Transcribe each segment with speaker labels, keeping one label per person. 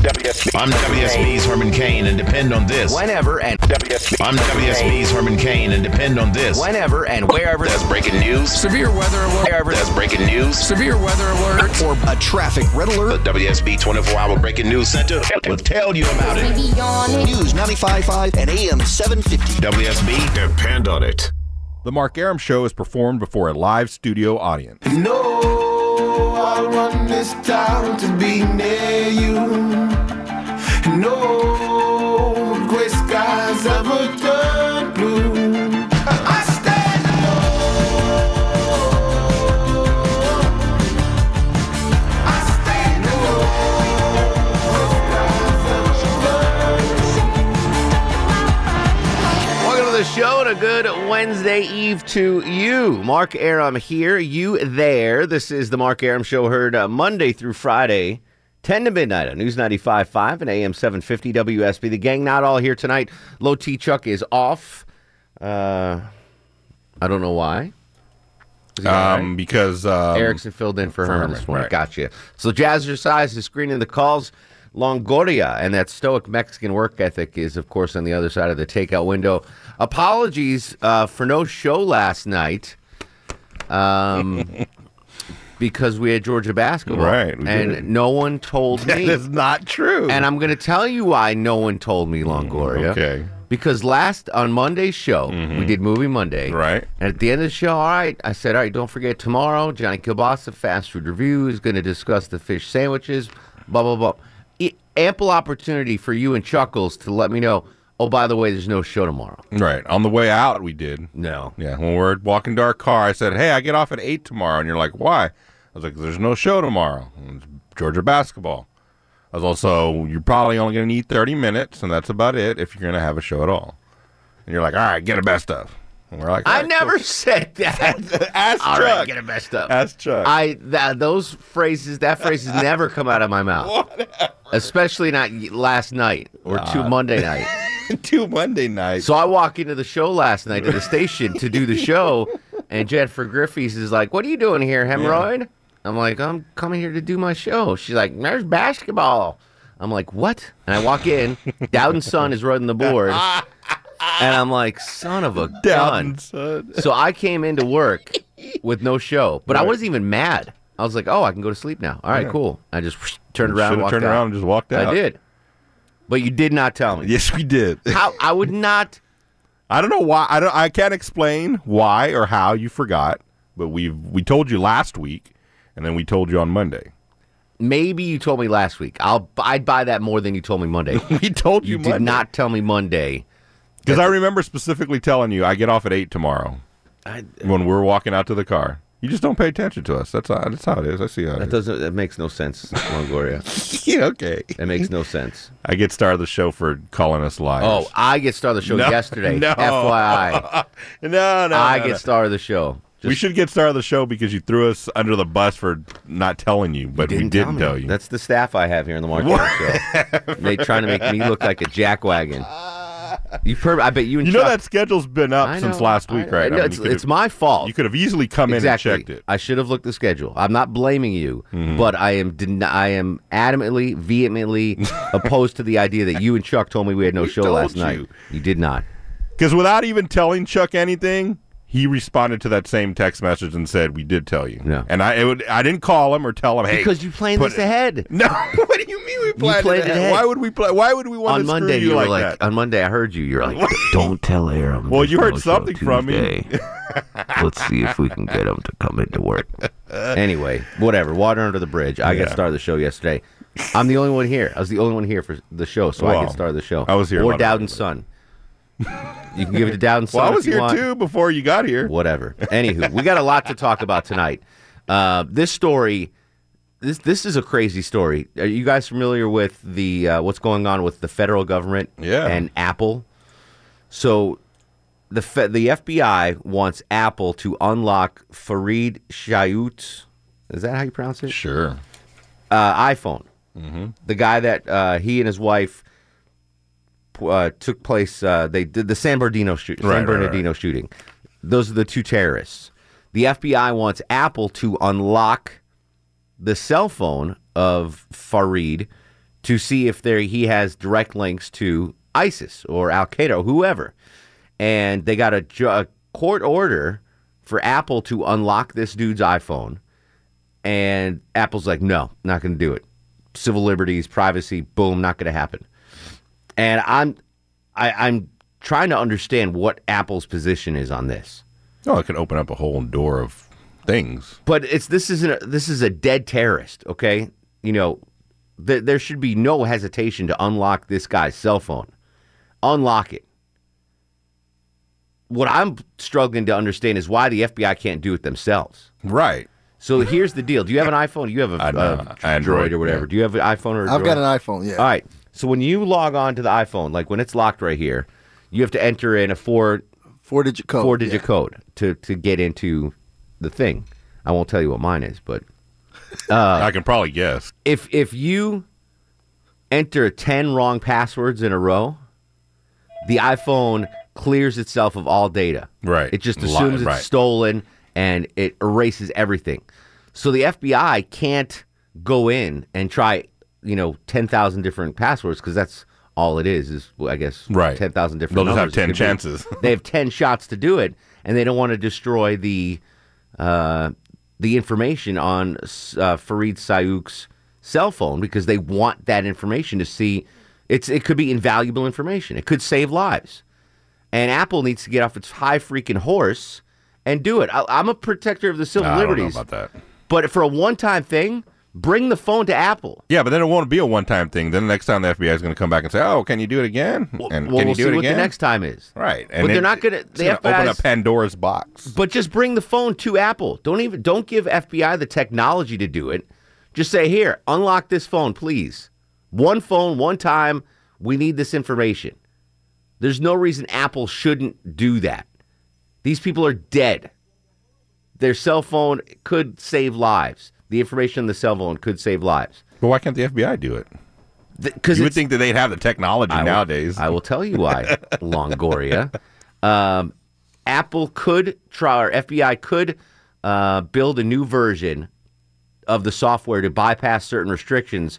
Speaker 1: WSB.
Speaker 2: I'm WSB's Herman Cain, and depend on this.
Speaker 3: Whenever and
Speaker 1: WSB.
Speaker 2: I'm WSB's Herman Cain, and depend on this.
Speaker 3: whenever and wherever
Speaker 2: That's breaking news.
Speaker 4: Severe weather alert.
Speaker 3: wherever
Speaker 2: That's breaking news.
Speaker 4: Severe weather alert.
Speaker 5: or a traffic red
Speaker 2: The. WSB 24 Hour Breaking News Center will tell you about it.
Speaker 5: News 95.5 and AM 750.
Speaker 2: WSB, depend on it.
Speaker 6: The Mark Arum Show is performed before a live studio audience.
Speaker 7: No, I want this town to be near you. No gray skies ever
Speaker 3: a good Wednesday Eve to you. Mark Arum here, you there. This is the Mark Arum Show, heard uh, Monday through Friday, 10 to midnight on News 95.5 and AM 750 WSB. The gang not all here tonight. Low T Chuck is off. Uh, I don't know why. Is he all
Speaker 6: Um, because um,
Speaker 3: Erickson filled in for,
Speaker 6: for
Speaker 3: Herman
Speaker 6: Herman,
Speaker 3: this morning.
Speaker 6: right.
Speaker 3: Gotcha. So Jazzercise is screening the calls. Longoria and that stoic Mexican work ethic is, of course, on the other side of the takeout window. Apologies uh, for no show last night. Um, because we had Georgia basketball,
Speaker 6: Right,
Speaker 3: and
Speaker 6: did.
Speaker 3: no one told
Speaker 6: that
Speaker 3: me.
Speaker 6: is not true.
Speaker 3: And I'm going to tell you why no one told me, Longoria.
Speaker 6: okay.
Speaker 3: Because last on Monday's show, we did Movie Monday.
Speaker 6: Right.
Speaker 3: And at the end of the show, all right, I said, all right, don't forget tomorrow, Johnny Kilbasa, Fast Food Review, is going to discuss the fish sandwiches, blah, blah, blah. Ample opportunity for you and Chuckles to let me know, oh, by the way, there's no show tomorrow.
Speaker 6: Right. On the way out, we did.
Speaker 3: No.
Speaker 6: Yeah. When we're walking to our car, I said, "Hey, I get off at eight tomorrow," and you're like, "Why?" I was like, "There's no show tomorrow. It's Georgia basketball." I was also, "You're probably only going to need 30 minutes, and that's about it if you're going to have a show at all." And you're like, "All right, get a best of." And we're like, "All
Speaker 3: I
Speaker 6: right,
Speaker 3: never
Speaker 6: cool."
Speaker 3: said that.
Speaker 6: Ask
Speaker 3: all right,
Speaker 6: Chuck.
Speaker 3: get a best up.
Speaker 6: Ask Chuck.
Speaker 3: I that those phrases that phrase has never come out of my mouth. Especially not last night or two uh, Monday night.
Speaker 6: Two Monday nights.
Speaker 3: So I walk into the show last night to the station to do the show, and Jennifer Griffiths is like, "What are you doing here, hemorrhoid?" I'm like, "I'm coming here to do my show." She's like, "There's basketball." I'm like, "What?" And I walk in. Dowden Sun is running the board, and I'm like, "Son of a gun!"
Speaker 6: Down, son.
Speaker 3: So I came into work with no show, but I
Speaker 6: Right.
Speaker 3: wasn't even mad. I was like, "Oh, I can go to sleep now." All right, cool. I just turned around,
Speaker 6: Should
Speaker 3: and
Speaker 6: have
Speaker 3: walked
Speaker 6: turned
Speaker 3: out.
Speaker 6: around and just walked out.
Speaker 3: I did, but you did not tell me.
Speaker 6: Yes, we did.
Speaker 3: How I would not.
Speaker 6: I don't know why. I don't. I can't explain why or how you forgot. But we we told you last week, and then we told you on Monday.
Speaker 3: Maybe you told me last week. I'll I'd buy that more than you told me Monday.
Speaker 6: We told
Speaker 3: you
Speaker 6: you,
Speaker 3: did not tell me Monday.
Speaker 6: Because I remember specifically telling you I get off at eight tomorrow
Speaker 3: I,
Speaker 6: when we're walking out to the car. You just don't pay attention to us. That's how, that's how it is. I see how it
Speaker 3: doesn't. That makes no sense, Longoria.
Speaker 6: yeah, okay.
Speaker 3: That makes no sense.
Speaker 6: I get star of the show for calling us liars.
Speaker 3: Oh, I get star of the show
Speaker 6: No,
Speaker 3: yesterday.
Speaker 6: no.
Speaker 3: FYI,
Speaker 6: no, no.
Speaker 3: I
Speaker 6: no,
Speaker 3: get star of the show.
Speaker 6: we should get star of the show because you threw us under the bus for not telling you, but we didn't
Speaker 3: me.
Speaker 6: tell you.
Speaker 3: That's the staff I have here in the Mark Arum show. they trying to make me look like a jackwagon. You, per- I bet you and
Speaker 6: you know
Speaker 3: Chuck-
Speaker 6: that schedule's been up
Speaker 3: I
Speaker 6: since last week, right?
Speaker 3: I know,
Speaker 6: mean,
Speaker 3: it's, it's my fault.
Speaker 6: You could have easily come
Speaker 3: exactly.
Speaker 6: in and checked it.
Speaker 3: I should have looked the schedule. I'm not blaming you,
Speaker 6: Mm-hmm.
Speaker 3: but I am den- I am adamantly, vehemently opposed to the idea that you and Chuck told me we had no show last
Speaker 6: you.
Speaker 3: night. You did not.
Speaker 6: Because without even telling Chuck anything, he responded to that same text message and said, "We did tell you."
Speaker 3: Yeah.
Speaker 6: And I, it would, I didn't call him or tell him, "Hey,"
Speaker 3: Because you planned this
Speaker 6: it-
Speaker 3: ahead.
Speaker 6: No, what do you mean we planned,
Speaker 3: it ahead.
Speaker 6: Why would we play? Why would we want
Speaker 3: On
Speaker 6: to
Speaker 3: Monday,
Speaker 6: screw you,
Speaker 3: were
Speaker 6: like,
Speaker 3: like,
Speaker 6: that?
Speaker 3: on Monday, I heard you. You're like, don't tell Arum.
Speaker 6: Well, you heard something from me.
Speaker 3: Let's see if we can get him to come into work. anyway, whatever. Water under the bridge. I
Speaker 6: Yeah.
Speaker 3: got started the show yesterday. I'm the only one here. I was the only one here for the show, so I
Speaker 6: Well,
Speaker 3: get started the show.
Speaker 6: I was here
Speaker 3: Or Dowden's
Speaker 6: times.
Speaker 3: son. You can give it to Dowden's son.
Speaker 6: Well, I was here
Speaker 3: want.
Speaker 6: too before you got here.
Speaker 3: Whatever. Anywho, we got a lot to talk about tonight. Uh, this story, this this is a crazy story. Are you guys familiar with the uh, what's going on with the federal government
Speaker 6: Yeah.
Speaker 3: and Apple? So, the fe- the FBI wants Apple to unlock Farid Shayout. Is that how you pronounce it?
Speaker 6: Sure.
Speaker 3: uh, iPhone. The guy that uh, he and his wife uh, took place. Uh, they did the San Bernardino shoot,
Speaker 6: Right,
Speaker 3: San
Speaker 6: right,
Speaker 3: Bernardino shooting. Those are the two terrorists. The FBI wants Apple to unlock the cell phone of Farid to see if there he has direct links to ISIS or Al Qaeda or whoever. And they got a, ju- a court order for Apple to unlock this dude's iPhone. And Apple's like, no, not going to do it. Civil liberties, privacy, boom, not going to happen. And I'm, I, I'm trying to understand what Apple's position is on this.
Speaker 6: Oh, it could open up a whole door of things.
Speaker 3: But it's this isn't a, this is a dead terrorist. Okay, you know, th- there should be no hesitation to unlock this guy's cell phone. Unlock it. What I'm struggling to understand is why the FBI can't do it themselves.
Speaker 6: Right.
Speaker 3: So here's the deal: Do you have an iPhone? You have a,
Speaker 6: I know.
Speaker 3: a Android
Speaker 6: Android,
Speaker 3: or whatever.
Speaker 6: yeah.
Speaker 3: Do you have an iPhone or? a
Speaker 1: I've got an iPhone. Yeah.
Speaker 3: All right. So when you log on to the iPhone, like when it's locked right here, you have to enter in a four
Speaker 1: Four digit code.
Speaker 3: four digit
Speaker 1: yeah.
Speaker 3: code to to get into the thing. I won't tell you what mine is, but uh,
Speaker 6: I can probably guess.
Speaker 3: if if you enter 10 wrong passwords in a row, the iPhone clears itself of all data.
Speaker 6: Right.
Speaker 3: It just
Speaker 6: Li-
Speaker 3: assumes it's stolen and it erases everything. So the FBI can't go in and try, you know, 10,000 different passwords because that's all it is is I guess
Speaker 6: Right.
Speaker 3: 10,000 different
Speaker 6: They'll just have
Speaker 3: numbers it
Speaker 6: 10
Speaker 3: could be.
Speaker 6: chances.
Speaker 3: they have 10 shots to do it and they don't want to destroy the uh, the information on uh, Farid Sayouk's cell phone because they want that information to see it's it could be invaluable information. It could save lives. And Apple needs to get off its high freaking horse and do it. I, I'm a protector of the civil
Speaker 6: I don't know
Speaker 3: liberties,
Speaker 6: about that.
Speaker 3: but for a one-time thing, bring the phone to Apple.
Speaker 6: Yeah, but then it won't be a one-time thing. Then the next time the FBI is going to come back and say, "Oh, can you do it again?" And
Speaker 3: well,
Speaker 6: can you
Speaker 3: we'll
Speaker 6: do
Speaker 3: see
Speaker 6: it
Speaker 3: what
Speaker 6: again?
Speaker 3: the next time is.
Speaker 6: Right.
Speaker 3: But they're not
Speaker 6: it's
Speaker 3: the
Speaker 6: gonna open
Speaker 3: FBI's
Speaker 6: up Pandora's box.
Speaker 3: But just bring the phone to Apple. Don't even don't give FBI the technology to do it. Just say, "Here, unlock this phone, please. One phone, one time. We need this information." There's no reason Apple shouldn't do that. These people are dead. Their cell phone could save lives. The information in the cell phone could save lives.
Speaker 6: But why can't the FBI do it?
Speaker 3: Because
Speaker 6: You would think that they'd have the technology
Speaker 3: I will-
Speaker 6: nowadays.
Speaker 3: I will tell you why, Longoria. Um, Apple could try, or FBI could uh, build a new version of the software to bypass certain restrictions,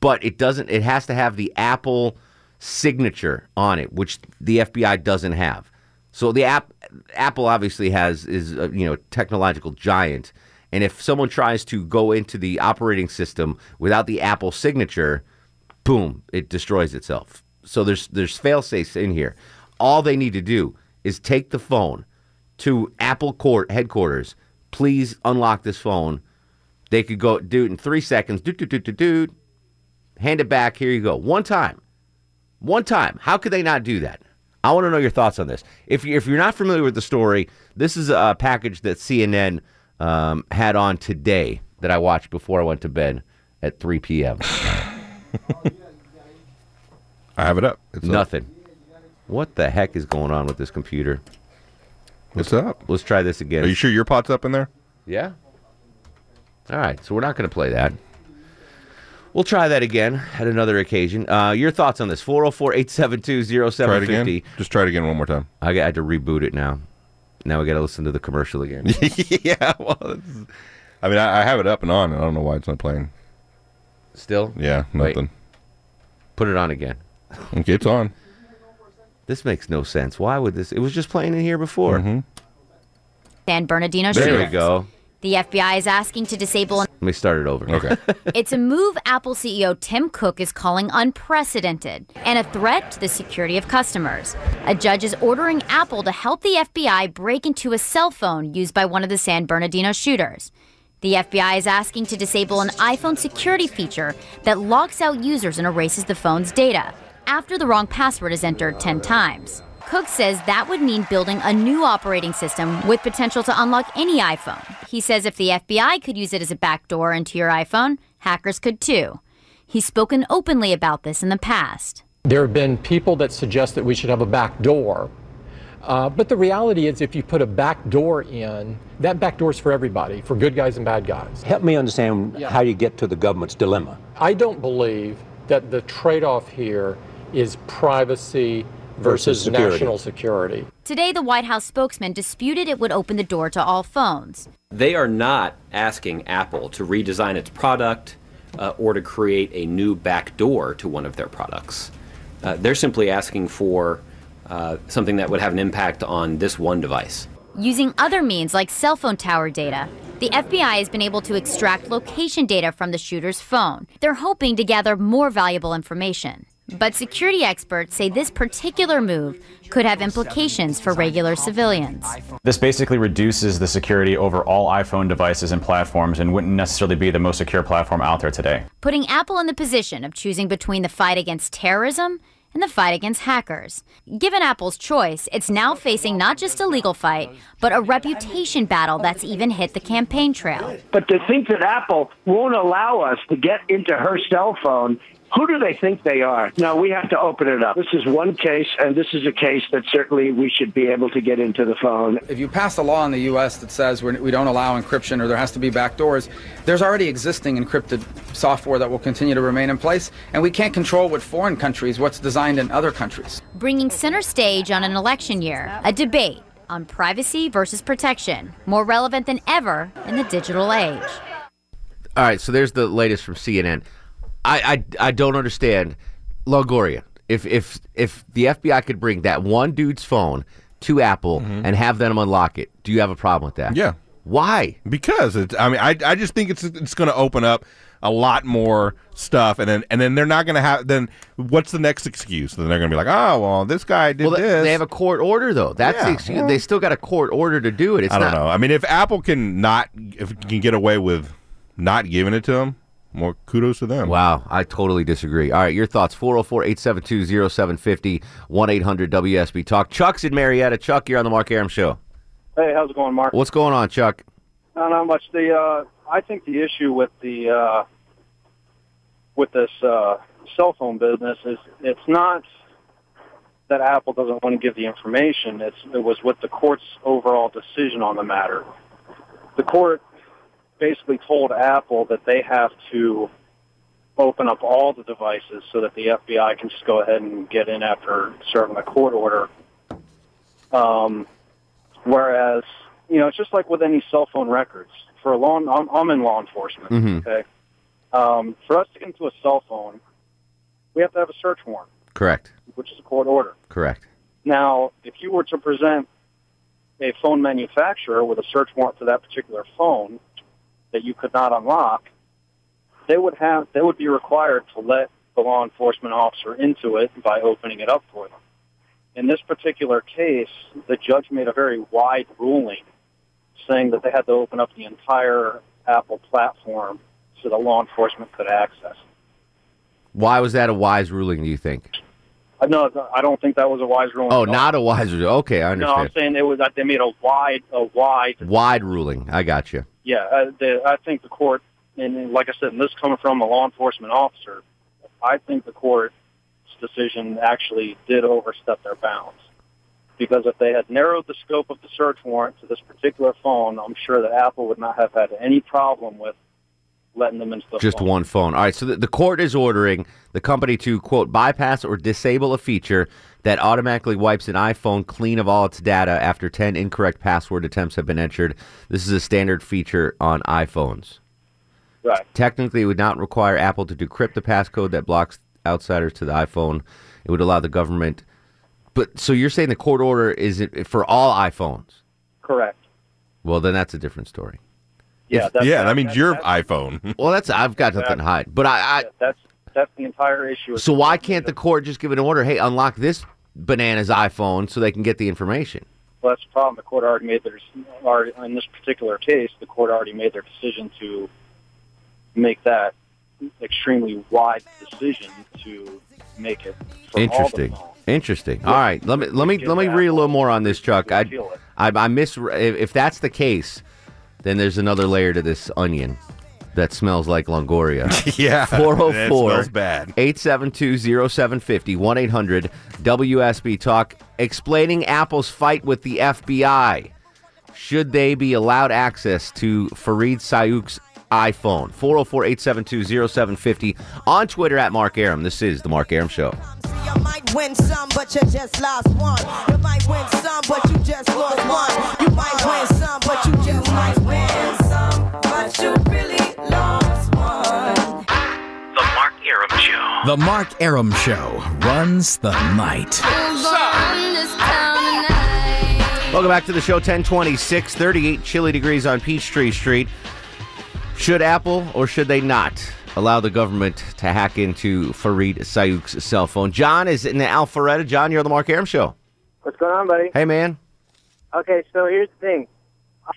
Speaker 3: but it doesn't. It has to have the Apple signature on it, which the FBI doesn't have. So the app, Apple obviously has is a, you know technological giant, and if someone tries to go into the operating system without the Apple signature, boom, it destroys itself. So there's there's fail safes in here. All they need to do is take the phone to Apple Court headquarters. Please unlock this phone. They could go do it in three seconds. Do do do do do. Hand it back. Here you go. One time. One time. How could they not do that? I want to know your thoughts on this. If if you're not familiar with the story, this is a package that CNN um, had on today that I watched before I went to bed at 3 p.m.
Speaker 6: I have it up. It's up.
Speaker 3: Nothing. What the heck is going on with this computer?
Speaker 6: What's up?
Speaker 3: Let's try this again.
Speaker 6: Are you sure your pot's up in there?
Speaker 3: Yeah. All right. So we're not going to play that. We'll try that again at another occasion. Uh, your thoughts on this? 404 872
Speaker 6: Try
Speaker 3: 0750.
Speaker 6: Just try it again one more time.
Speaker 3: I had to reboot it now. Now we got to listen to the commercial again.
Speaker 6: yeah. Well, it's- I mean, I, I have it up and on. I don't know why it's not playing.
Speaker 3: Still?
Speaker 6: Yeah,
Speaker 3: Wait.
Speaker 6: nothing.
Speaker 3: Put it on again.
Speaker 6: Okay, it's on.
Speaker 3: This makes no sense. Why would this? It was just playing in here before.
Speaker 6: Mm-hmm.
Speaker 8: San Bernardino
Speaker 3: There we
Speaker 8: shooters.
Speaker 3: go.
Speaker 8: The FBI is asking to disable an
Speaker 3: Let me start it over.
Speaker 6: Okay.
Speaker 8: It's a move Apple CEO Tim Cook is calling unprecedented and a threat to the security of customers. A judge is ordering Apple to help the FBI break into a cell phone used by one of the San Bernardino shooters. The FBI is asking to disable an iPhone security feature that locks out users and erases the phone's data after the wrong password is entered 10 times. Cook says that would mean building a new operating system with potential to unlock any iPhone. He says if the FBI could use it as a backdoor into your iPhone, hackers could too. He's spoken openly about this in the past.
Speaker 9: There have been people that suggest that we should have a back door. Uh, but the reality is, if you put a back door in, that back door is for everybody, for good guys and bad guys.
Speaker 10: Help me understand
Speaker 9: Yeah.
Speaker 10: how you get to the government's dilemma.
Speaker 9: I don't believe that the trade off here is privacy
Speaker 10: Versus
Speaker 9: versus,
Speaker 10: security.
Speaker 9: national security.
Speaker 8: Today, the White House spokesman disputed it would open the door to all phones.
Speaker 11: They are not asking Apple to redesign its product
Speaker 1: uh, or to create a new backdoor to one of their products. Uh, they're simply asking for uh, something that would have an impact on this one device.
Speaker 8: Using other means like cell phone tower data, the FBI has been able to extract location data from the shooter's phone. They're hoping to gather more valuable information. But security experts say this particular move could have implications for regular civilians.
Speaker 11: This basically reduces the security over all iPhone devices and platforms and wouldn't necessarily be the most secure platform out there today.
Speaker 8: Putting Apple in the position of choosing between the fight against terrorism and the fight against hackers. Given Apple's choice, it's now facing not just a legal fight, but a reputation battle that's even hit the campaign trail.
Speaker 12: But to think that Apple won't allow us to get into her cell phone who do they think they are? No, we have to open it up. This is one case, and this is a case that certainly we should be able to get into the phone.
Speaker 4: If you pass a law in the U.S. that says we're, we do not allow encryption or there has to be backdoors, there's already existing encrypted software that will continue to remain in place, and we can't control what foreign countries, what's designed in other countries.
Speaker 8: Bringing center stage on an election year, a debate on privacy versus protection, more relevant than ever in the digital age.
Speaker 3: All right, so there's the latest from CNN. I, I, I don't understand Longoria. If if if the FBI could bring that one dude's phone to Apple
Speaker 6: Mm-hmm.
Speaker 3: and have them unlock it, do you have a problem with that?
Speaker 6: Yeah.
Speaker 3: Why?
Speaker 6: Because it's. I mean, I, I just think it's it's going to open up a lot more stuff, and then and then they're not going to have. Then what's the next excuse? Then they're going to be like, oh well, this guy did
Speaker 3: Well, they-
Speaker 6: this.
Speaker 3: they have a court order though. That's the excuse.
Speaker 6: well-
Speaker 3: They still got a court order to do it. It's
Speaker 6: I don't
Speaker 3: not,
Speaker 6: know. I mean, if Apple can not, if can get away with not giving it to them, more kudos to them.
Speaker 3: Wow, I totally disagree. All right, your thoughts 404 872 0750 1 800 WSB Talk. Chuck's in Marietta. Chuck, you're on the Mark Arum Show.
Speaker 13: Hey, how's it going, Mark?
Speaker 3: What's going on, Chuck?
Speaker 13: No, not much. The uh, I think the issue with the uh, with this uh, cell phone business is it's not that Apple doesn't want to give the information. It's it was with the court's overall decision on the matter. The court basically told Apple that they have to open up all the devices so that the FBI can just go ahead and get in after serving a court order. Um, whereas, you know, it's just like with any cell phone records. For a law, I'm, I'm in law enforcement.
Speaker 3: Mhm.
Speaker 13: Okay, um, for us to get into a cell phone, we have to have a search warrant,
Speaker 3: Correct.
Speaker 13: which is a court order.
Speaker 3: Correct.
Speaker 13: Now, if you were to present a phone manufacturer with a search warrant for that particular phone that you could not unlock, they would have they would be required to let the law enforcement officer into it by opening it up for them. In this particular case, the judge made a very wide ruling saying that they had to open up the entire Apple platform so that law enforcement could access. it.
Speaker 3: Why was that a wise ruling, do you think?
Speaker 13: Uh, No, I don't think that was a wise ruling.
Speaker 3: Oh, not a wise ruling. Okay, I understand.
Speaker 13: No, I'm saying it was that they made a wide, a wide.
Speaker 3: Wide ruling. I got you.
Speaker 13: Yeah, uh, the, I think the court, and, like I said, and this coming from a law enforcement officer, I think the court's decision actually did overstep their bounds. Because if they had narrowed the scope of the search warrant to this particular phone, I'm sure that Apple would not have had any problem with letting them into the
Speaker 3: Just
Speaker 13: phone.
Speaker 3: one phone. All right, so the, the court is ordering the company to, quote, bypass or disable a feature that automatically wipes an iPhone clean of all its data after 10 incorrect password attempts have been entered. This is a standard feature on iPhones.
Speaker 13: Right.
Speaker 3: Technically, it would not require Apple to decrypt the passcode that blocks outsiders to the iPhone. It would allow the government. But so you're saying the court order is it for all iPhones?
Speaker 13: Correct.
Speaker 3: Well, then that's a different story.
Speaker 13: Yeah, that's,
Speaker 6: yeah, that means your iPhone.
Speaker 3: Well, that's I've got nothing to hide. But I, I
Speaker 13: that's that's the entire issue.
Speaker 3: So why can't the court just give an order? Hey, unlock this banana's iPhone so they can get the information.
Speaker 13: Well, that's the problem. The court already made their already in this particular case. The court already made their decision to make that extremely wide decision to make it for all the
Speaker 3: Interesting. Interesting. All right, let me let me let me read a little more on this, Chuck. I I, I miss if, if that's the case, then there's another layer to this onion that smells like Longoria.
Speaker 6: Yeah,
Speaker 3: 404
Speaker 6: that oh smells bad.
Speaker 3: 872 0750 1 800 WSB Talk explaining Apple's fight with the FBI. Should they be allowed access to Fareed Sayouk's iPhone? 404 872 0750 on Twitter at Mark Arum. This is The Mark Arum Show.
Speaker 14: You might win some, but you just lost one. You might win some, but you just lost one. You might win
Speaker 15: The Mark Arum Show runs the night.
Speaker 3: Welcome back to the show. 1026, 38 chilly degrees on Peachtree Street. Should Apple or should they not allow the government to hack into Fareed Sayuk's cell phone? John is in the Alpharetta. John, you're on the Mark Arum Show.
Speaker 16: What's going on, buddy?
Speaker 3: Hey, man.
Speaker 16: Okay, so here's the thing.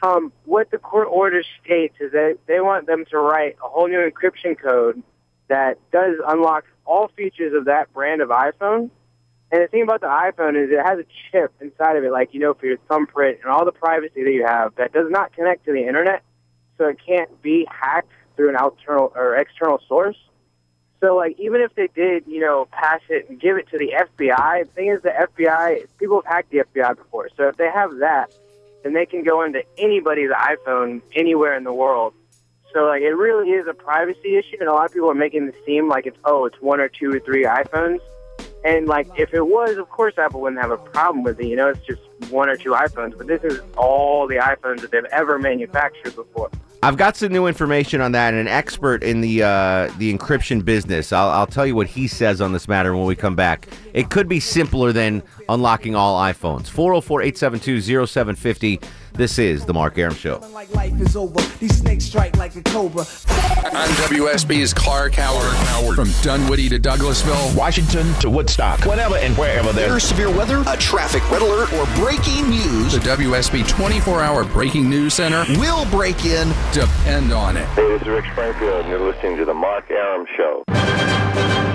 Speaker 16: Um, what the court order states is that they want them to write a whole new encryption code that does unlock all features of that brand of iPhone. And the thing about the iPhone is it has a chip inside of it, like, you know, for your thumbprint and all the privacy that you have that does not connect to the internet, so it can't be hacked through an external or external source. So, like, even if they did, you know, pass it and give it to the FBI, the thing is, the FBI, people have hacked the FBI before. So if they have that, then they can go into anybody's iPhone anywhere in the world. So, like, it really is a privacy issue, and a lot of people are making this seem like it's, oh, it's one or two or three iPhones. And, like, if it was, of course, Apple wouldn't have a problem with it. You know, it's just one or two iPhones. But this is all the iPhones that they've ever manufactured before.
Speaker 3: I've got some new information on that, and an expert in the uh, the encryption business. I'll, I'll tell you what he says on this matter when we come back. It could be simpler than unlocking all iPhones. 404 872 0750. This is The Mark Arum Show.
Speaker 7: Like life is over. These snakes strike like a cobra.
Speaker 17: I'm WSB's Clark Howard. From Dunwoody to Douglasville,
Speaker 5: Washington to Woodstock. Whenever and wherever there's severe weather, a traffic red alert, or breaking news,
Speaker 17: the WSB 24 hour breaking news center
Speaker 5: will break in.
Speaker 17: Depend on it.
Speaker 18: Hey, this is Rick Springfield, and you're listening to The Mark Arum Show.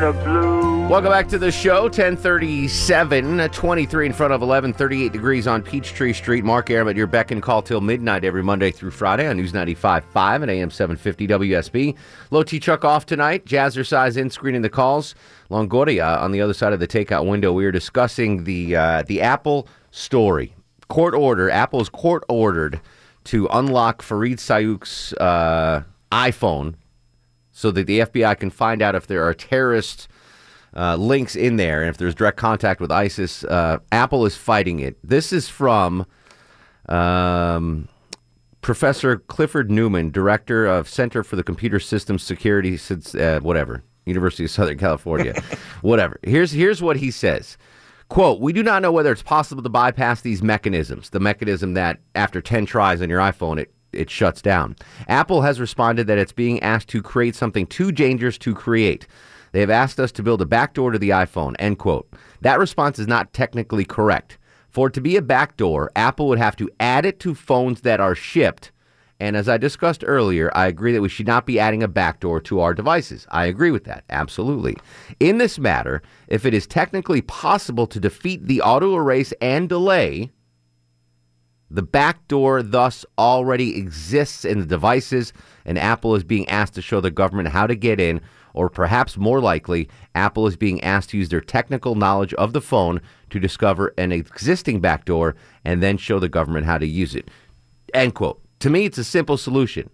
Speaker 19: The blue.
Speaker 3: Welcome back to the show. 1037, 23 in front of 11, 38 degrees on Peachtree Street. Mark Arum at your beck and call till midnight every Monday through Friday on News 95.5 and AM 750 WSB. Low T truck off tonight. Jazzercise in screening the calls. Longoria on the other side of the takeout window. We are discussing the uh, the Apple story. Court order. Apple's court ordered to unlock Fareed Sayuk's uh, iPhone so that the FBI can find out if there are terrorist uh, links in there and if there's direct contact with ISIS. Uh, Apple is fighting it. This is from um, Professor Clifford Neuman, director of Center for the Computer Systems Security, since uh, whatever University of Southern California, whatever. Here's here's what he says. Quote, we do not know whether it's possible to bypass these mechanisms, the mechanism that after 10 tries on your iPhone, it, it shuts down. Apple has responded that it's being asked to create something too dangerous to create. They have asked us to build a backdoor to the iPhone, end quote. That response is not technically correct. For it to be a backdoor, Apple would have to add it to phones that are shipped. And as I discussed earlier, I agree that we should not be adding a backdoor to our devices. I agree with that, absolutely. In this matter, if it is technically possible to defeat the auto erase and delay, the backdoor thus already exists in the devices, and Apple is being asked to show the government how to get in, or perhaps more likely, Apple is being asked to use their technical knowledge of the phone to discover an existing backdoor and then show the government how to use it. End quote. To me, it's a simple solution.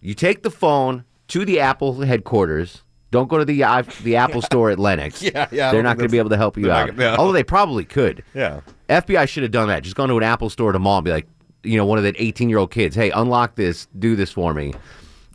Speaker 3: You take the phone to the Apple headquarters. Don't go to the i- the Apple store at Lenox.
Speaker 6: Yeah, yeah, I
Speaker 3: They're
Speaker 6: don't
Speaker 3: not
Speaker 6: think
Speaker 3: going to be
Speaker 6: that's-
Speaker 3: able to help you
Speaker 6: they're not
Speaker 3: out.
Speaker 6: gonna- no.
Speaker 3: Although they probably could.
Speaker 6: Yeah.
Speaker 3: FBI should have done that. Just gone to an Apple store at a mall and be like, you know, one of the 18 year old kids, hey, unlock this, do this for me.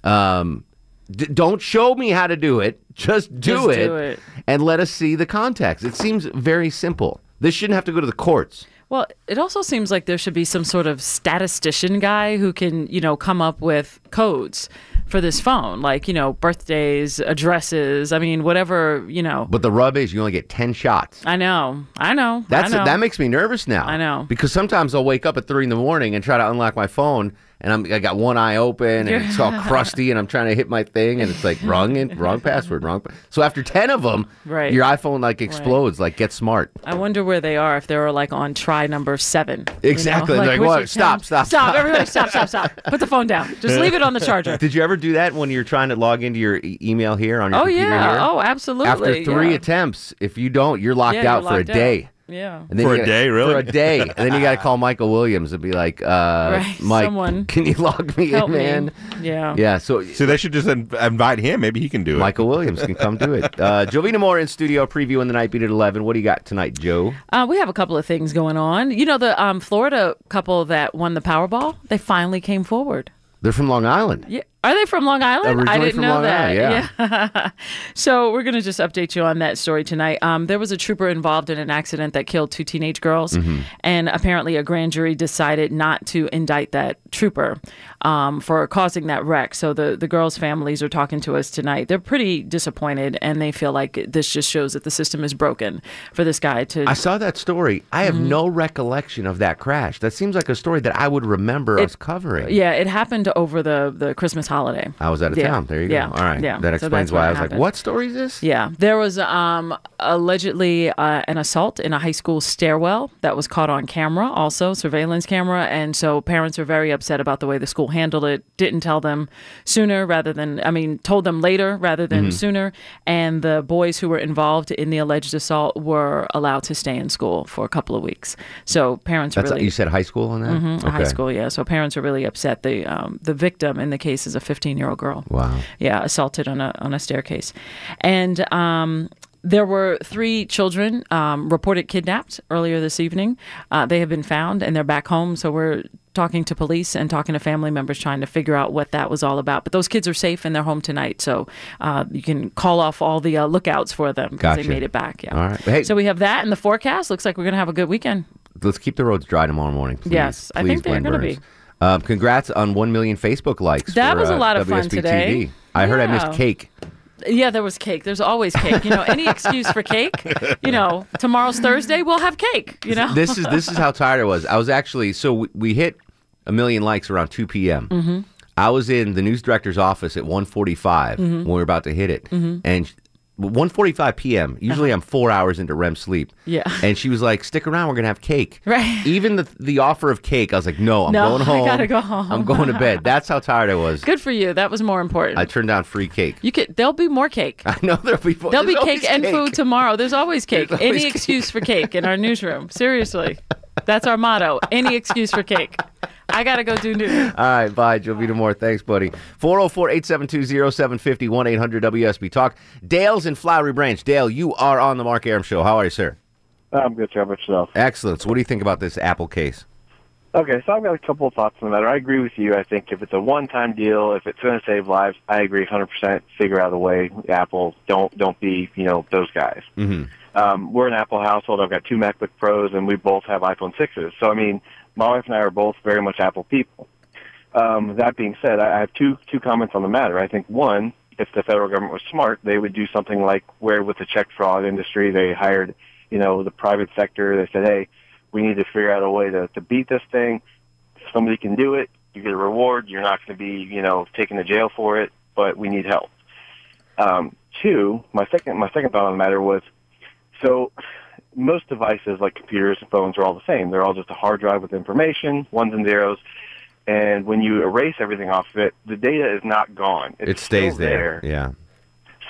Speaker 3: Um, d- don't show me how to do it. Just do,
Speaker 20: Just
Speaker 3: it,
Speaker 20: do it.
Speaker 3: and let us see the context. It seems very simple. This shouldn't have to go to the courts.
Speaker 20: Well, it also seems like there should be some sort of statistician guy who can, you know, come up with codes for this phone, like, you know, birthdays, addresses. I mean, whatever, you know.
Speaker 3: But the rub is you only get 10 shots.
Speaker 20: I know. I know.
Speaker 3: That's
Speaker 20: I know.
Speaker 3: that makes me nervous now.
Speaker 20: I know.
Speaker 3: because sometimes I'll wake up at three in the morning and try to unlock my phone, and I'm I got one eye open and it's all crusty and I'm trying to hit my thing and it's like wrong and wrong password, wrong. So after ten of them,
Speaker 20: Right.
Speaker 3: your iPhone like explodes. Like get smart.
Speaker 20: I wonder where they are if they're like on try number seven. you know?
Speaker 3: Exactly. Like, "What? Stop, stop,
Speaker 20: stop!
Speaker 3: stop."
Speaker 20: Everybody, stop, stop, stop! Put the phone down. Just leave it on the charger.
Speaker 3: Did you ever do that when you're trying to log into your e- email here on your
Speaker 20: Oh
Speaker 3: computer
Speaker 20: yeah.
Speaker 3: here?
Speaker 20: Oh, absolutely.
Speaker 3: After three
Speaker 20: yeah.
Speaker 3: attempts, if you don't, you're locked
Speaker 20: Yeah, you're
Speaker 3: out for a
Speaker 20: out.
Speaker 3: Day.
Speaker 20: Yeah.
Speaker 3: And then
Speaker 6: For a
Speaker 3: gotta-
Speaker 6: day, really?
Speaker 3: For a day, and then you got to call Michael Williams and be like, uh,
Speaker 20: Right,
Speaker 3: "Mike,
Speaker 20: someone
Speaker 3: can you log me
Speaker 20: help
Speaker 3: in,
Speaker 20: me." Yeah.
Speaker 3: Yeah. So,
Speaker 6: So they should just invite him. Maybe he can do it.
Speaker 3: Michael Williams can come do it. Uh, Jovita Moore in studio previewing the night beat at eleven. What do you got tonight, Joe?
Speaker 20: Uh, we have a couple of things going on. You know, the um, Florida couple that won the Powerball, they finally came forward.
Speaker 3: They're from Long Island.
Speaker 20: Yeah. Are they from Long Island? I didn't know
Speaker 3: Long
Speaker 20: that.
Speaker 3: Island,
Speaker 20: yeah. so we're going to just update you on that story tonight. Um, there was a trooper involved in an accident that killed two teenage girls,
Speaker 3: Mm-hmm.
Speaker 20: and apparently a grand jury decided not to indict that trooper um, for causing that wreck. So the the girls' families are talking to us tonight. They're pretty disappointed, and they feel like this just shows that the system is broken for this guy to.
Speaker 3: I saw that story. I have
Speaker 20: Mm-hmm.
Speaker 3: no recollection of that crash. That seems like a story that I would remember us covering.
Speaker 20: yeah, it happened over the the Christmas holiday.
Speaker 3: I was out of
Speaker 20: Yeah.
Speaker 3: town. There you
Speaker 20: Yeah.
Speaker 3: go. All right.
Speaker 20: Yeah.
Speaker 3: That explains
Speaker 20: that's
Speaker 3: why I was like, "What story is this?"
Speaker 20: Yeah, there was um, allegedly uh, an assault in a high school stairwell that was caught on camera, also surveillance camera, and so parents are very upset about the way the school handled it. Didn't tell them sooner, rather than I mean, told them later rather than
Speaker 3: Mhm.
Speaker 20: sooner. And the boys who were involved in the alleged assault were allowed to stay in school for a couple of weeks. So parents
Speaker 3: That's
Speaker 20: really
Speaker 3: you said high school on that.
Speaker 20: Mhm, High school, yeah. So parents are really upset. The um, the victim in the case is a 15 year old girl.
Speaker 3: Wow.
Speaker 20: Yeah, assaulted on a on a staircase, and um, there were three children um, reported kidnapped earlier this evening. Uh, they have been found and they're back home. So we're talking to police and talking to family members trying to figure out what that was all about. But those kids are safe and they're home tonight, so uh, you can call off all the uh, lookouts for them because
Speaker 3: Gotcha.
Speaker 20: they made it back. Yeah.
Speaker 3: All right. Hey-
Speaker 20: So we have that in the forecast. Looks like we're gonna have a good weekend.
Speaker 3: Let's keep the roads dry tomorrow morning. Please.
Speaker 20: Yes, I
Speaker 3: Please,
Speaker 20: think they're gonna be.
Speaker 3: Um, congrats on one million Facebook likes.
Speaker 20: That
Speaker 3: for,
Speaker 20: was a
Speaker 3: uh,
Speaker 20: lot of fun today.
Speaker 3: TV. I heard I missed cake.
Speaker 20: Yeah, there was cake. There's always cake. You know, any excuse for cake. You know, tomorrow's Thursday, we'll have cake. You know.
Speaker 3: This is this is how tired I was. I was actually so we, we hit a million likes around two p.m.
Speaker 20: Mhm.
Speaker 3: I was in the news director's office at 1:45
Speaker 20: Mhm.
Speaker 3: when we were about to hit it,
Speaker 20: Mhm.
Speaker 3: and 1:45 p.m. Usually uh-huh. I'm four hours into REM sleep.
Speaker 20: Yeah.
Speaker 3: And she was like, "Stick around, we're gonna have cake."
Speaker 20: Right.
Speaker 3: Even the the offer of cake, I was like, "No, I'm
Speaker 20: No,
Speaker 3: going
Speaker 20: I
Speaker 3: home.
Speaker 20: gotta go home."
Speaker 3: I'm going to bed." That's how tired I was.
Speaker 20: Good for you. That was more important.
Speaker 3: I turned down free cake.
Speaker 20: you could. There'll be more cake.
Speaker 3: I know there'll be
Speaker 20: There'll be cake and
Speaker 3: cake.
Speaker 20: food tomorrow. There's always cake.
Speaker 3: There's always
Speaker 20: Any
Speaker 3: cake.
Speaker 20: excuse for cake in our newsroom. Seriously, that's our motto. Any excuse for cake. I gotta go do news.
Speaker 3: All right, bye, Jovita Moore. Thanks, buddy. 404 872 0750 1 800 WSB Talk. Dale's in Flowery Branch. Dale, you are on the Mark Arum Show. How are you, sir?
Speaker 21: I'm good, Trevor. Yourself.
Speaker 3: Excellent. So, what do you think about this Apple case?
Speaker 21: Okay, so I've got a couple of thoughts on the matter. I agree with you. I think if it's a one-time deal, if it's going to save lives, I agree 100%. Figure out a way. Apple, don't don't be you know those guys.
Speaker 3: Mm-hmm.
Speaker 21: Um, we're an Apple household. I've got two MacBook Pros, and we both have iPhone sixes. So I mean, my wife and I are both very much Apple people. Um, that being said, I have two two comments on the matter. I think one, if the federal government was smart, they would do something like where with the check fraud industry, they hired you know the private sector. They said, hey, we need to figure out a way to, to beat this thing. Somebody can do it, you get a reward. You're not going to be, you know, taken to jail for it, but we need help. Um, two, my second, my second thought on the matter was, so most devices like computers and phones are all the same. They're all just a hard drive with information, ones and zeros. And when you erase everything off of it, the data is not gone. It's
Speaker 3: it stays
Speaker 21: still
Speaker 3: there. Yeah.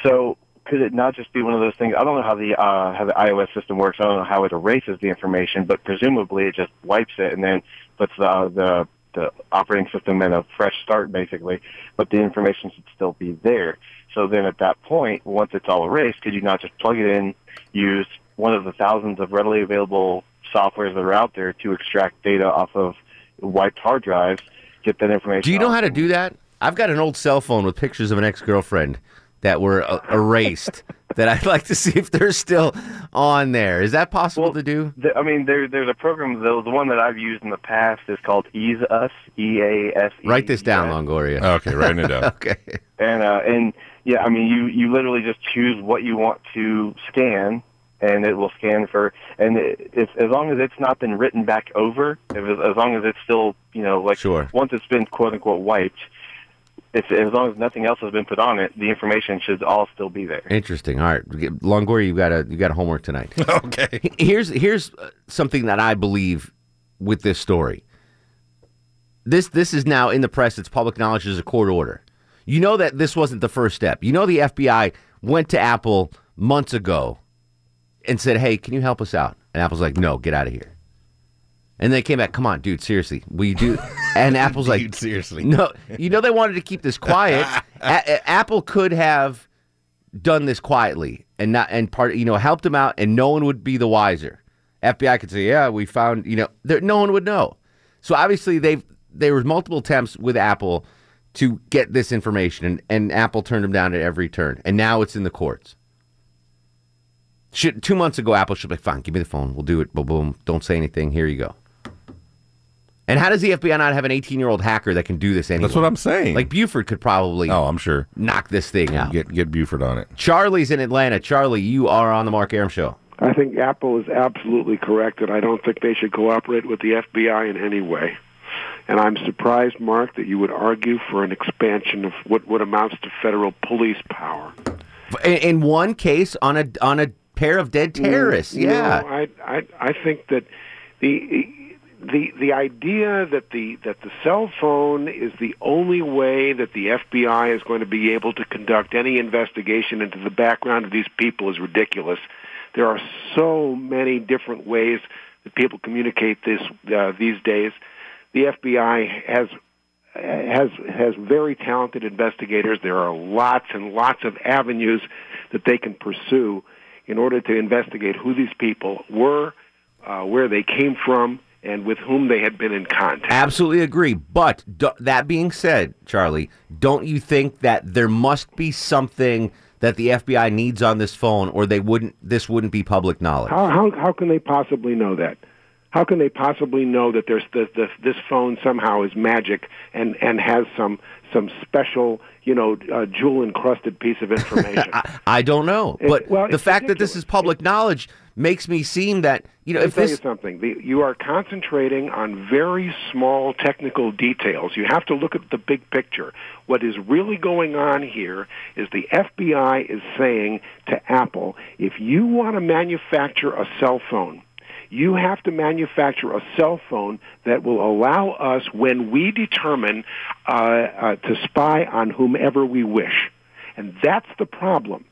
Speaker 21: so could it not just be one of those things? I don't know how the uh, how the iOS system works. I don't know how it erases the information, but presumably it just wipes it and then puts the the, the operating system in a fresh start, basically. But the information should still be there. So then at that point, once it's all erased, could you not just plug it in, use one of the thousands of readily available softwares that are out there to extract data off of wiped hard drives, get that information?
Speaker 3: Do you know how to do that? I've got an old cell phone with pictures of an ex girlfriend that were uh, erased that I'd like to see if they're still on there. Is that possible to do?
Speaker 21: The, I mean, there, there's a program. The, the one that I've used in the past is called EaseUS. E A S E.
Speaker 3: Write this down, Longoria.
Speaker 6: Okay, writing it down.
Speaker 3: okay.
Speaker 21: And uh, and yeah, I mean, you you literally just choose what you want to scan, and it will scan for and it, it's as long as it's not been written back over, if, as long as it's still you know like
Speaker 3: Sure.
Speaker 21: once it's been quote unquote wiped, if as long as nothing else has been put on it, the information should all still be there.
Speaker 3: Interesting. All right, Longoria, you got a you got a homework tonight. okay. Here's here's uh, something that I believe with this story. This this is now in the press. It's public knowledge. There's a court order. You know that this wasn't the first step. You know the FBI went to Apple months ago and said, "Hey, can you help us out?" And Apple's like, "No, get out of here." And they came back, "Come on, dude, seriously, you do?" And Apple's like,
Speaker 6: seriously.
Speaker 3: no." You know they wanted to keep this quiet. A- A- Apple could have done this quietly and not and part you know helped them out, and no one would be the wiser. FBI could say, "Yeah, we found," you know, there, no one would know. So obviously they've there was multiple attempts with Apple to get this information, and, and Apple turned them down at every turn, and now it's in the courts. Should, two months ago, Apple should be like, fine, give me the phone. We'll do it. Boom, boom. Don't say anything. Here you go. And how does the FBI not have an 18 year old hacker that can do this anyway?
Speaker 6: That's what I'm saying.
Speaker 3: Like Buford could probably.
Speaker 6: Oh, I'm sure.
Speaker 3: Knock this thing out.
Speaker 6: Get get Buford on it.
Speaker 3: Charlie's in Atlanta. Charlie, you are on the Mark Arum show.
Speaker 22: I think Apple is absolutely correct, and I don't think they should cooperate with the FBI in any way. And I'm surprised, Mark, that you would argue for an expansion of what, what amounts to federal police power.
Speaker 3: In, in one case, on a on a pair of dead terrorists.
Speaker 22: Mm,
Speaker 3: yeah.
Speaker 22: no, I, I I think that the the the idea that the that the cell phone is the only way that the FBI is going to be able to conduct any investigation into the background of these people is ridiculous. There are so many different ways that people communicate this uh, these days. The FBI has has has very talented investigators. There are lots and lots of avenues that they can pursue in order to investigate who these people were, uh, where they came from, and with whom they had been in contact.
Speaker 3: Absolutely agree. But do, that being said, Charlie, don't you think that there must be something that the FBI needs on this phone, or they wouldn't? This wouldn't be public knowledge.
Speaker 22: How how how can they possibly know that? How can they possibly know that there's the, the, this phone somehow is magic and and has some some special you know uh, jewel encrusted piece of information?
Speaker 3: I don't know,
Speaker 22: It-
Speaker 3: but
Speaker 22: well,
Speaker 3: the fact that this is public knowledge makes me seem that you know
Speaker 22: Let me
Speaker 3: if
Speaker 22: tell
Speaker 3: this
Speaker 22: you something. The, you are concentrating on very small technical details. You have to look at the big picture. What is really going on here is the FBI is saying to Apple, if you want to manufacture a cell phone, you have to manufacture a cell phone that will allow us, when we determine uh, uh, to spy on whomever we wish. And that's the problem.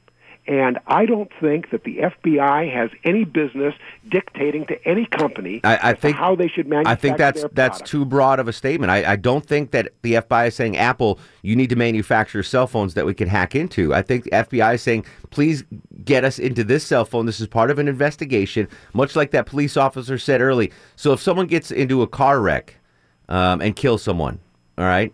Speaker 22: And I don't think that the FBI has any business dictating to any company
Speaker 3: I, I think
Speaker 22: how they should manufacture
Speaker 3: I think that's that's too broad of a statement. I, I don't think that the FBI is saying Apple, you need to manufacture cell phones that we can hack into. I think the FBI is saying, please get us into this cell phone. This is part of an investigation, much like that police officer said early. So if someone gets into a car wreck um, and kills someone, all right,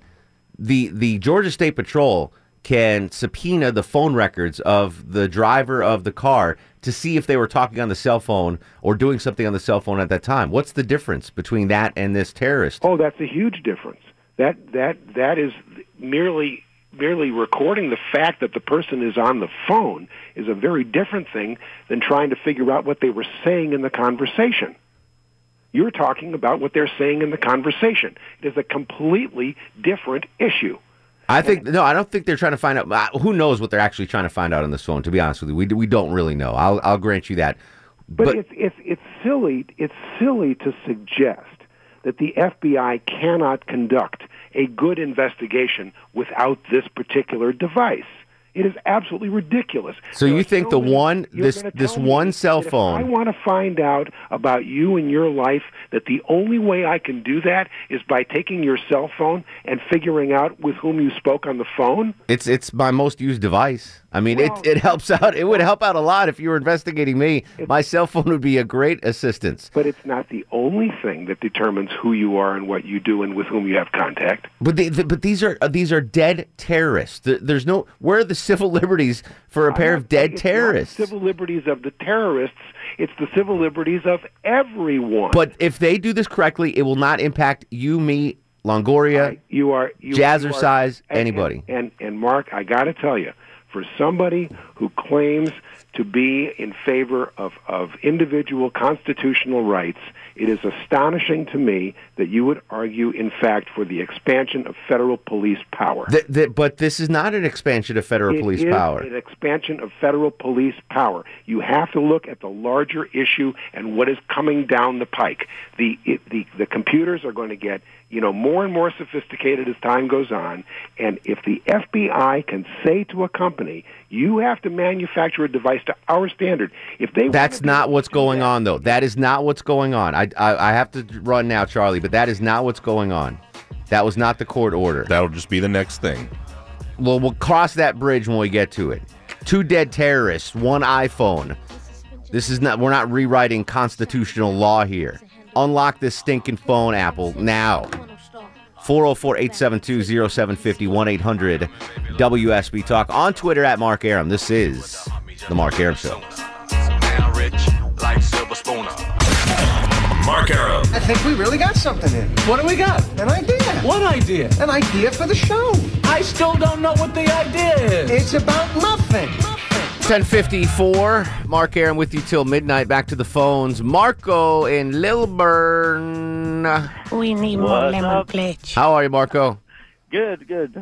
Speaker 3: the the Georgia State Patrol can subpoena the phone records of the driver of the car to see if they were talking on the cell phone or doing something on the cell phone at that time. What's the difference between that and this terrorist?
Speaker 22: Oh, that's a huge difference. That that that is merely merely recording the fact that the person is on the phone is a very different thing than trying to figure out what they were saying in the conversation. You're talking about what they're saying in the conversation. It is a completely different issue.
Speaker 3: I think no, I don't think they're trying to find out. uh, Who knows what they're actually trying to find out on this phone? To be honest with you, we we don't really know. I'll I'll grant you that.
Speaker 22: But, it's it's it's silly. It's silly to suggest that the FBI cannot conduct a good investigation without this particular device. It is absolutely ridiculous.
Speaker 3: So you think the one this this one cell
Speaker 22: phone? if I want to find out about you and your life. That the only way I can do that is by taking your cell phone and figuring out with whom you spoke on the phone.
Speaker 3: It's it's my most used device. I mean, it it helps out. It would help out a lot if you were investigating me. My cell phone would be a great assistance.
Speaker 22: But it's not the only thing that determines who you are and what you do and with whom you have contact.
Speaker 3: But the, but these are these are dead terrorists. There's no where are the civil liberties for a pair of dead
Speaker 22: It's not
Speaker 3: terrorists?
Speaker 22: civil liberties of the terrorists. It's the civil liberties of everyone.
Speaker 3: But if they do this correctly, it will not impact you, me, Longoria,
Speaker 22: you are you,
Speaker 3: Jazzercise,
Speaker 22: you are-
Speaker 3: anybody.
Speaker 22: And, and and Mark, I got to tell you, for somebody who claims to be in favor of, of individual constitutional rights, it is astonishing to me that you would argue, in fact, for the expansion of federal police power.
Speaker 3: Th- th- but this is not an expansion of federal
Speaker 22: It
Speaker 3: police
Speaker 22: is
Speaker 3: power.
Speaker 22: an expansion of federal police power. You have to look at the larger issue and what is coming down the pike. The it, the the computers are going to get you know more and more sophisticated as time goes on, and if the FBI can say to a company, "You have to manufacture a device to our standard," if they
Speaker 3: That's not what's going on, though. That is not what's going on. I, I I have to run now, Charlie, but that is not what's going on. That was not the court order.
Speaker 6: That'll just be the next thing.
Speaker 3: Well, we'll cross that bridge when we get to it. Two dead terrorists, one iPhone. This is not. We're not rewriting constitutional law here. Unlock this stinking phone, Apple, now. 404 872 0750 1 800 WSB Talk. On Twitter at Mark Arum. This is The Mark Arum Show.
Speaker 5: Mark Arum.
Speaker 23: I think we really got something here. What do we got? An idea. What idea? An idea for the show. I still don't know what the idea is. It's about nothing.
Speaker 3: 1054. Mark Arum with you till midnight. Back to the phones. Marco in Lilburn.
Speaker 24: We need more
Speaker 3: What's
Speaker 24: lemon
Speaker 3: up?
Speaker 24: pledge.
Speaker 3: How are you, Marco?
Speaker 25: Good, good.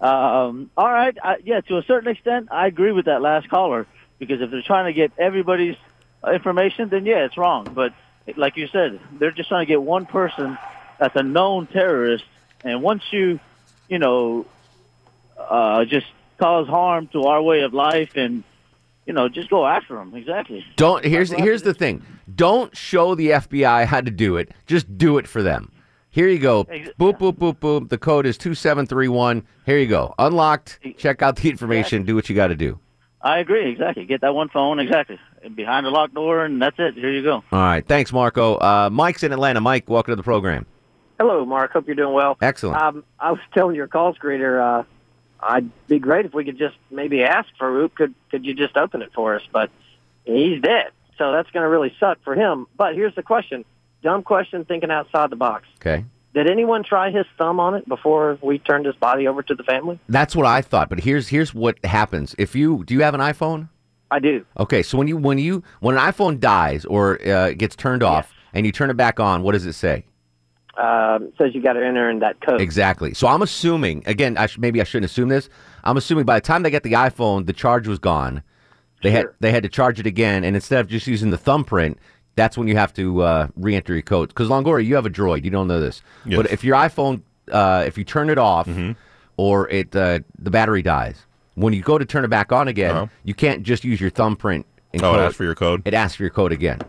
Speaker 25: Um, all right. I, yeah, to a certain extent, I agree with that last caller because if they're trying to get everybody's uh, information, then yeah, it's wrong. But like you said, they're just trying to get one person that's a known terrorist, and once you, you know, uh, just cause harm to our way of life, and you know, just go after them. Exactly.
Speaker 3: Don't here's here's the thing. Don't show the FBI how to do it. Just do it for them. Here you go. Boop boop boop boop. The code is two seven three one. Here you go. Unlocked. Check out the information. Do what you got to do.
Speaker 25: I agree. Exactly. Get that one phone. Exactly. Behind the locked door, and that's it. Here you go.
Speaker 3: All right. Thanks, Marco. Uh, Mike's in Atlanta. Mike, welcome to the program.
Speaker 26: Hello, Mark. Hope you're doing well.
Speaker 3: Excellent.
Speaker 26: Um, I was telling your call screener, uh, I'd be great if we could just maybe ask Farook, could could you just open it for us? But he's dead, so that's going to really suck for him. But here's the question: dumb question, thinking outside the box.
Speaker 3: Okay.
Speaker 26: Did anyone try his thumb on it before we turned his body over to the family?
Speaker 3: That's what I thought. But here's here's what happens. If you do you have an iPhone?
Speaker 26: I do.
Speaker 3: Okay. So when you when you when an iPhone dies or uh, gets turned off and you turn it back on, what does it say?
Speaker 26: Um, says you got to enter in that code.
Speaker 3: Exactly. So I'm assuming again. I sh- maybe I shouldn't assume this. I'm assuming by the time they get the iPhone, the charge was gone. They had they had to charge it again, and instead of just using the thumbprint, that's when you have to uh, re-enter your code. Because Longoria, you have a Droid. You don't know this,
Speaker 6: Yes.
Speaker 3: but if your iPhone, uh, if you turn it off or it uh, the battery dies, when you go to turn it back on again, you can't just use your thumbprint. And
Speaker 6: Oh, it asks for your code?
Speaker 3: It asks for your code again,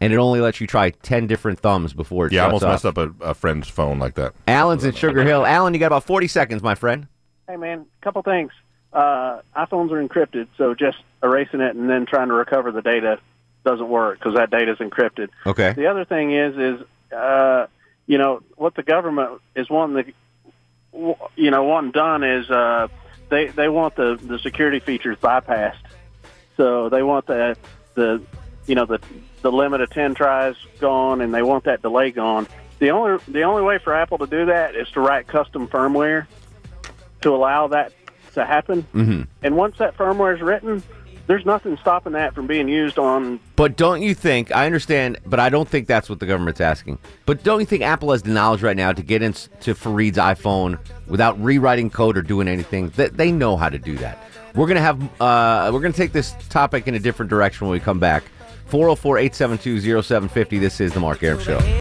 Speaker 3: and it only lets you try ten different thumbs before it
Speaker 6: Yeah, I almost
Speaker 3: off.
Speaker 6: messed up a, a friend's phone like that.
Speaker 3: Alan's in Sugar Hill. Alan, you got about forty seconds, my friend.
Speaker 27: Hey, man, A couple things. Uh, iPhones are encrypted, so just erasing it and then trying to recover the data doesn't work because that data is encrypted.
Speaker 3: Okay.
Speaker 27: The other thing is, is uh, you know what the government is wanting to, w- you know, wanting done is uh, they they want the the security features bypassed. So they want the the you know the the limit of ten tries gone, and they want that delay gone. The only the only way for Apple to do that is to write custom firmware to allow that to happen.
Speaker 3: Mm-hmm.
Speaker 27: And once that firmware is written, there's nothing stopping that from being used on.
Speaker 3: But don't you think? I understand, but I don't think that's what the government's asking. But don't you think Apple has the knowledge right now to get into Fareed's iPhone without rewriting code or doing anything? That they know how to do that. We're gonna have uh, we're gonna take this topic in a different direction when we come back. 404-872-0750. This is the Mark Arum Show.